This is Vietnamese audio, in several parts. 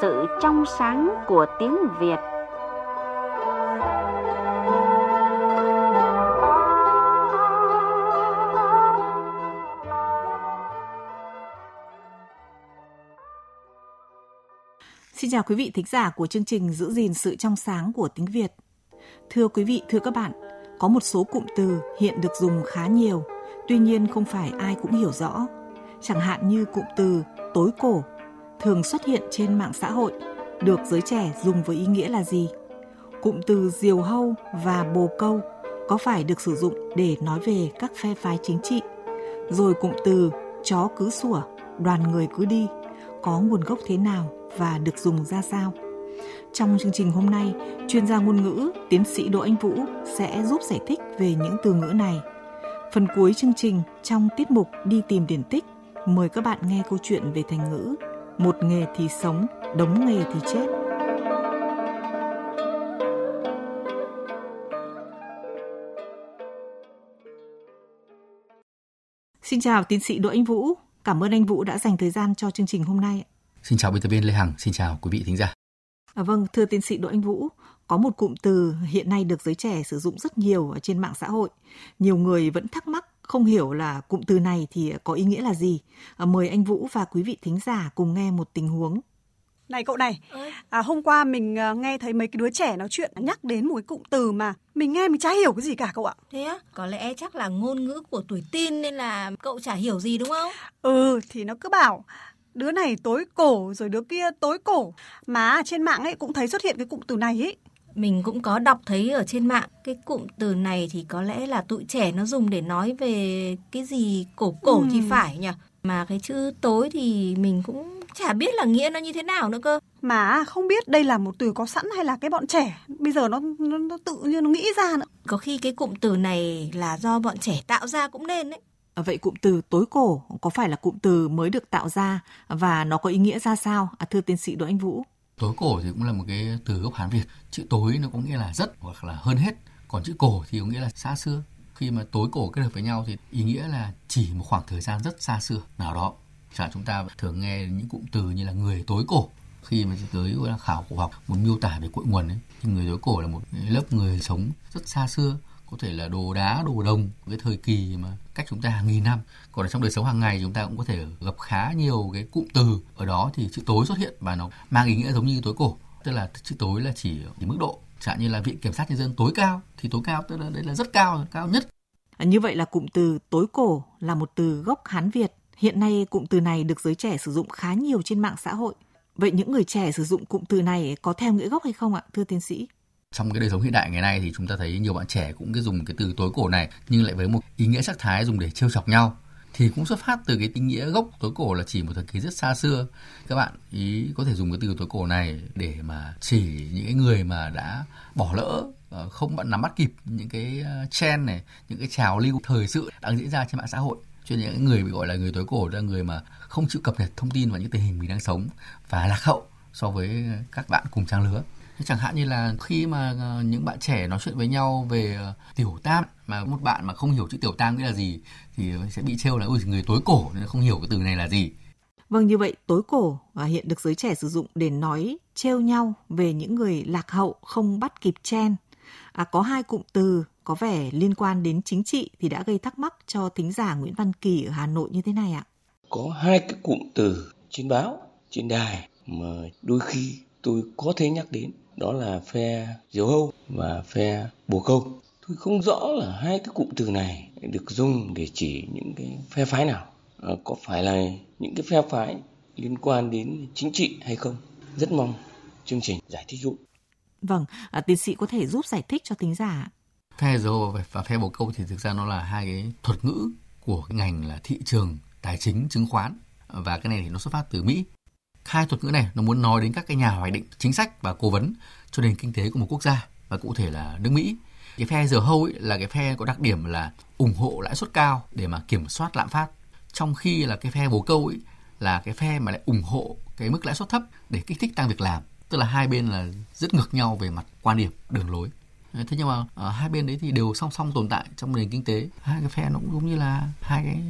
sự trong sáng của tiếng Việt. Xin chào quý vị thính giả của chương trình Giữ gìn sự trong sáng của tiếng Việt. Thưa quý vị, thưa các bạn, có một số cụm từ hiện được dùng khá nhiều, tuy nhiên không phải ai cũng hiểu rõ. Chẳng hạn như cụm từ tối cổ thường xuất hiện trên mạng xã hội, được giới trẻ dùng với ý nghĩa là gì? Cụm từ diều hâu và bồ câu có phải được sử dụng để nói về các phe phái chính trị? Rồi cụm từ chó cứ sủa, đoàn người cứ đi có nguồn gốc thế nào và được dùng ra sao? Trong chương trình hôm nay, chuyên gia ngôn ngữ, tiến sĩ Đỗ Anh Vũ sẽ giúp giải thích về những từ ngữ này. Phần cuối chương trình trong tiết mục đi tìm điển tích, mời các bạn nghe câu chuyện về thành ngữ một nghề thì sống, đống nghề thì chết. Xin chào tiến sĩ Đỗ Anh Vũ. Cảm ơn anh Vũ đã dành thời gian cho chương trình hôm nay. Xin chào biên tập viên Lê Hằng, xin chào quý vị thính giả. À, vâng, thưa tiến sĩ Đỗ Anh Vũ, có một cụm từ hiện nay được giới trẻ sử dụng rất nhiều ở trên mạng xã hội. Nhiều người vẫn thắc mắc không hiểu là cụm từ này thì có ý nghĩa là gì. À, mời anh Vũ và quý vị thính giả cùng nghe một tình huống. Này cậu này, à, hôm qua mình à, nghe thấy mấy cái đứa trẻ nói chuyện nhắc đến một cái cụm từ mà mình nghe mình chả hiểu cái gì cả cậu ạ. Thế á? Có lẽ chắc là ngôn ngữ của tuổi tin nên là cậu chả hiểu gì đúng không? Ừ, thì nó cứ bảo đứa này tối cổ rồi đứa kia tối cổ. Mà trên mạng ấy cũng thấy xuất hiện cái cụm từ này ấy. Mình cũng có đọc thấy ở trên mạng cái cụm từ này thì có lẽ là tụi trẻ nó dùng để nói về cái gì cổ cổ ừ. thì phải nhỉ. Mà cái chữ tối thì mình cũng chả biết là nghĩa nó như thế nào nữa cơ. Mà không biết đây là một từ có sẵn hay là cái bọn trẻ bây giờ nó nó, nó tự nhiên nó nghĩ ra nữa. Có khi cái cụm từ này là do bọn trẻ tạo ra cũng nên đấy. À, vậy cụm từ tối cổ có phải là cụm từ mới được tạo ra và nó có ý nghĩa ra sao? À, thưa tiến sĩ Đỗ Anh Vũ. Tối cổ thì cũng là một cái từ gốc Hán Việt. Chữ tối nó có nghĩa là rất hoặc là hơn hết. Còn chữ cổ thì có nghĩa là xa xưa. Khi mà tối cổ kết hợp với nhau thì ý nghĩa là chỉ một khoảng thời gian rất xa xưa nào đó. Chẳng chúng ta thường nghe những cụm từ như là người tối cổ khi mà tới khảo cổ học muốn miêu tả về cội nguồn ấy, thì người tối cổ là một lớp người sống rất xa xưa có thể là đồ đá đồ đồng cái thời kỳ mà cách chúng ta hàng nghìn năm. Còn ở trong đời sống hàng ngày chúng ta cũng có thể gặp khá nhiều cái cụm từ. Ở đó thì chữ tối xuất hiện và nó mang ý nghĩa giống như tối cổ. Tức là chữ tối là chỉ chỉ mức độ chẳng như là viện kiểm sát nhân dân tối cao thì tối cao tức là đấy là rất cao cao nhất. À, như vậy là cụm từ tối cổ là một từ gốc hán việt. Hiện nay cụm từ này được giới trẻ sử dụng khá nhiều trên mạng xã hội. Vậy những người trẻ sử dụng cụm từ này có theo nghĩa gốc hay không ạ thưa tiến sĩ? Trong cái đời sống hiện đại ngày nay thì chúng ta thấy nhiều bạn trẻ cũng cái dùng cái từ tối cổ này, nhưng lại với một ý nghĩa sắc thái dùng để trêu chọc nhau. Thì cũng xuất phát từ cái ý nghĩa gốc tối cổ là chỉ một thời kỳ rất xa xưa. Các bạn ý có thể dùng cái từ tối cổ này để mà chỉ những cái người mà đã bỏ lỡ ờ, không bạn nắm bắt kịp những cái ờ, trend này, những cái trào lưu thời sự đang diễn ra trên mạng xã hội. Cho những người bị gọi là người tối cổ là người mà không chịu cập nhật thông tin vào những tình hình mình đang sống và lạc hậu so với các bạn cùng trang lứa chẳng hạn như là khi mà ờ, những bạn trẻ nói chuyện với nhau về ờ, tiểu tam mà một bạn mà không hiểu chữ tiểu tam nghĩa là gì thì sẽ bị trêu là ui người tối cổ nên không hiểu cái từ này là gì Vâng như vậy tối cổ và hiện được giới trẻ sử dụng để nói trêu nhau về những người lạc hậu không bắt kịp chen. À, có hai cụm từ có vẻ liên quan đến chính trị thì đã gây thắc mắc cho thính giả Nguyễn Văn Kỳ ở Hà Nội như thế này ạ. Có hai cái cụm từ trên báo, trên đài mà đôi khi tôi có thể nhắc đến đó là phe diều hâu và phe bồ câu. Tôi không rõ là hai cái cụm từ này được dùng để chỉ những cái phe phái nào. À, có phải là những cái phe phái liên quan đến chính trị hay không? Rất mong chương trình giải thích giúp. Vâng à, tiến sĩ có thể giúp giải thích cho tính giả phe diều hâu và phe bồ câu thì thực ra nó là hai cái thuật ngữ của cái ngành là thị trường tài chính chứng khoán. Và cái này thì nó xuất phát từ Mỹ hai thuật ngữ này nó muốn nói đến các cái nhà hoạch định chính sách và cố vấn cho nền kinh tế của một quốc gia và cụ thể là nước Mỹ. Cái phe dừa hâu ấy là cái phe có đặc điểm là ủng hộ lãi suất cao để mà kiểm soát lạm phát. Trong khi là cái phe bồ câu ấy là cái phe mà lại ủng hộ cái mức lãi suất thấp để kích thích tăng việc làm. Tức là hai bên là rất ngược nhau về mặt quan điểm, đường lối. Thế nhưng mà ở hai bên đấy thì đều song song tồn tại trong nền kinh tế. Hai cái phe nó cũng giống như là hai cái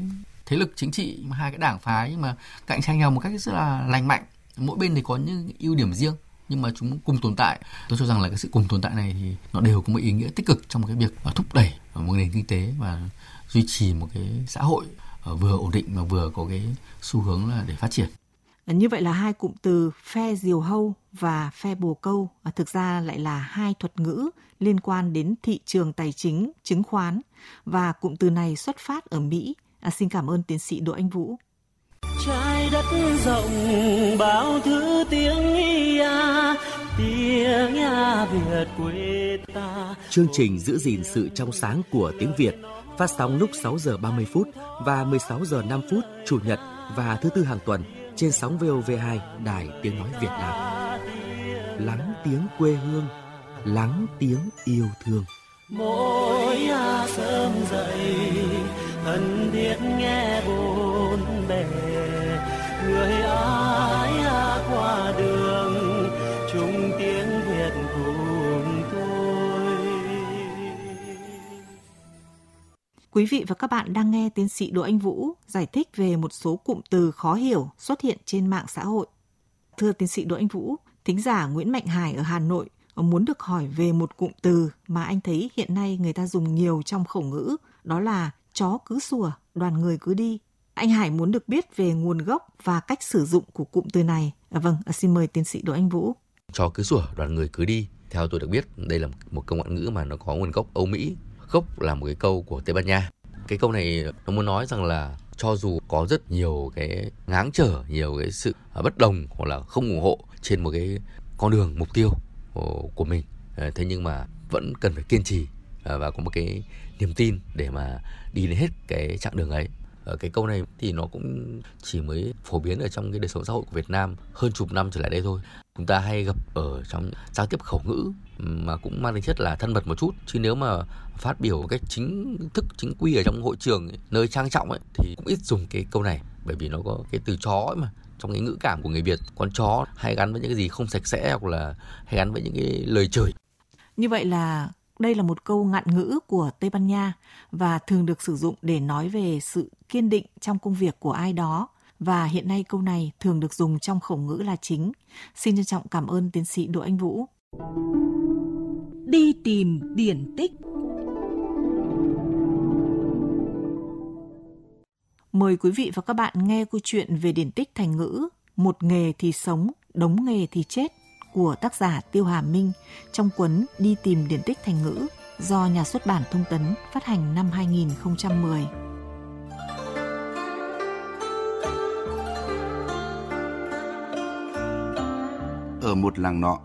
thế lực chính trị hai cái đảng phái nhưng mà cạnh tranh nhau một cách rất là lành mạnh. Mỗi bên thì có những ưu điểm riêng nhưng mà chúng cùng tồn tại. Tôi cho rằng là cái sự cùng tồn tại này thì nó đều có một ý nghĩa tích cực trong cái việc thúc đẩy một nền kinh tế và duy trì một cái xã hội ờ, vừa ổn định mà vừa có cái xu hướng là để phát triển. Như vậy là hai cụm từ phe diều hâu và phe bồ câu à, thực ra lại là hai thuật ngữ liên quan đến thị trường tài chính, chứng khoán. Và cụm từ này xuất phát ở Mỹ. À, xin cảm ơn tiến sĩ Đỗ Anh Vũ. Trái đất rộng bao thứ tiếng ia, tiếng ia Việt quê ta. Chương trình giữ gìn sự trong sáng của tiếng Việt phát sóng lúc 6 giờ 30 phút và 16 giờ 5 phút chủ nhật và thứ tư hàng tuần trên sóng VOV2 Đài Tiếng Nói Việt Nam. Lắng tiếng quê hương, lắng tiếng yêu thương. Mỗi sớm dậy, thân thiết nghe bốn bề, người ai à, qua đường, chung tiếng Việt cùng tôi. Quý vị và các bạn đang nghe tiến sĩ Đỗ Anh Vũ giải thích về một số cụm từ khó hiểu xuất hiện trên mạng xã hội. Thưa tiến sĩ Đỗ Anh Vũ, thính giả Nguyễn Mạnh Hải ở Hà Nội muốn được hỏi về một cụm từ mà anh thấy hiện nay người ta dùng nhiều trong khẩu ngữ, đó là chó cứ sủa, đoàn người cứ đi. Anh Hải muốn được biết về nguồn gốc và cách sử dụng của cụm từ này. À, vâng, à, xin mời tiến sĩ Đỗ Anh Vũ. Chó cứ sủa, đoàn người cứ đi. Theo tôi được biết, đây là một câu ngoại ngữ mà nó có nguồn gốc Âu Mỹ. Gốc là một cái câu của Tây Ban Nha. Cái câu này nó muốn nói rằng là cho dù có rất nhiều cái ngáng trở, nhiều cái sự bất đồng hoặc là không ủng hộ trên một cái con đường mục tiêu của mình à, thế nhưng mà vẫn cần phải kiên trì và có một cái niềm tin để mà đi đến hết cái chặng đường ấy. Ở cái câu này thì nó cũng chỉ mới phổ biến ở trong cái đời sống xã hội của Việt Nam hơn chục năm trở lại đây thôi. Chúng ta hay gặp ở trong giao tiếp khẩu ngữ mà cũng mang tính chất là thân mật một chút. Chứ nếu mà phát biểu cách chính thức, chính quy ở trong hội trường nơi trang trọng ấy, thì cũng ít dùng cái câu này. Bởi vì nó có cái từ chó ấy mà, trong cái ngữ cảm của người Việt. Con chó hay gắn với những cái gì không sạch sẽ hoặc là hay gắn với những cái lời chửi. Như vậy là đây là một câu ngạn ngữ của Tây Ban Nha và thường được sử dụng để nói về sự kiên định trong công việc của ai đó và hiện nay câu này thường được dùng trong khẩu ngữ là chính. Xin trân trọng cảm ơn tiến sĩ Đỗ Anh Vũ. Đi tìm điển tích Mời quý vị và các bạn nghe câu chuyện về điển tích thành ngữ Một nghề thì sống, đống nghề thì chết của tác giả Tiêu Hà Minh trong cuốn Đi tìm điển tích thành ngữ do nhà xuất bản Thông tấn phát hành năm 2010. Ở một làng nọ,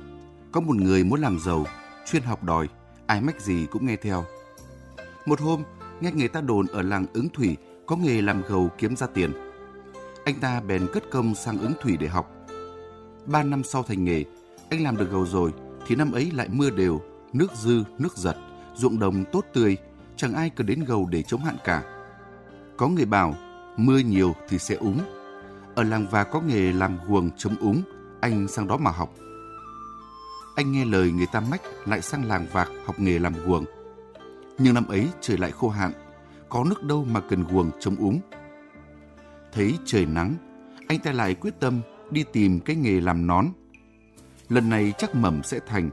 có một người muốn làm giàu, chuyên học đòi, ai mách gì cũng nghe theo. Một hôm, nghe người ta đồn ở làng ứng thủy có nghề làm gầu kiếm ra tiền. Anh ta bèn cất công sang ứng thủy để học. Ba năm sau thành nghề, anh làm được gầu rồi thì năm ấy lại mưa đều, nước dư, nước giật, ruộng đồng tốt tươi, chẳng ai cần đến gầu để chống hạn cả. Có người bảo, mưa nhiều thì sẽ úng. Ở làng và có nghề làm guồng chống úng, anh sang đó mà học. Anh nghe lời người ta mách lại sang làng vạc học nghề làm guồng. Nhưng năm ấy trời lại khô hạn, có nước đâu mà cần guồng chống úng. Thấy trời nắng, anh ta lại quyết tâm đi tìm cái nghề làm nón. Lần này chắc mầm sẽ thành.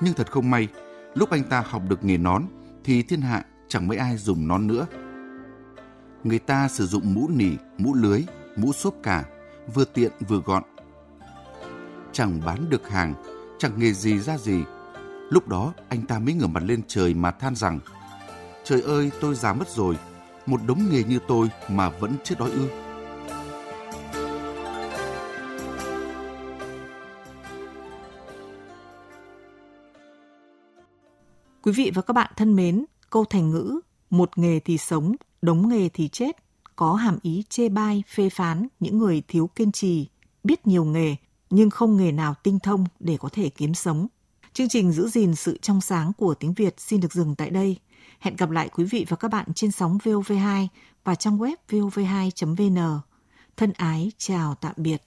Nhưng thật không may, lúc anh ta học được nghề nón thì thiên hạ chẳng mấy ai dùng nón nữa. Người ta sử dụng mũ nỉ, mũ lưới, mũ xốp cả, vừa tiện vừa gọn. Chẳng bán được hàng, chẳng nghề gì ra gì. Lúc đó anh ta mới ngửa mặt lên trời mà than rằng Trời ơi, tôi già mất rồi. Một đống nghề như tôi mà vẫn chết đói ư. Quý vị và các bạn thân mến, câu thành ngữ một nghề thì sống, đống nghề thì chết có hàm ý chê bai, phê phán những người thiếu kiên trì, biết nhiều nghề nhưng không nghề nào tinh thông để có thể kiếm sống. Chương trình giữ gìn sự trong sáng của tiếng Việt xin được dừng tại đây. Hẹn gặp lại quý vị và các bạn trên sóng VOV2 và trong web vov2.vn. Thân ái chào tạm biệt.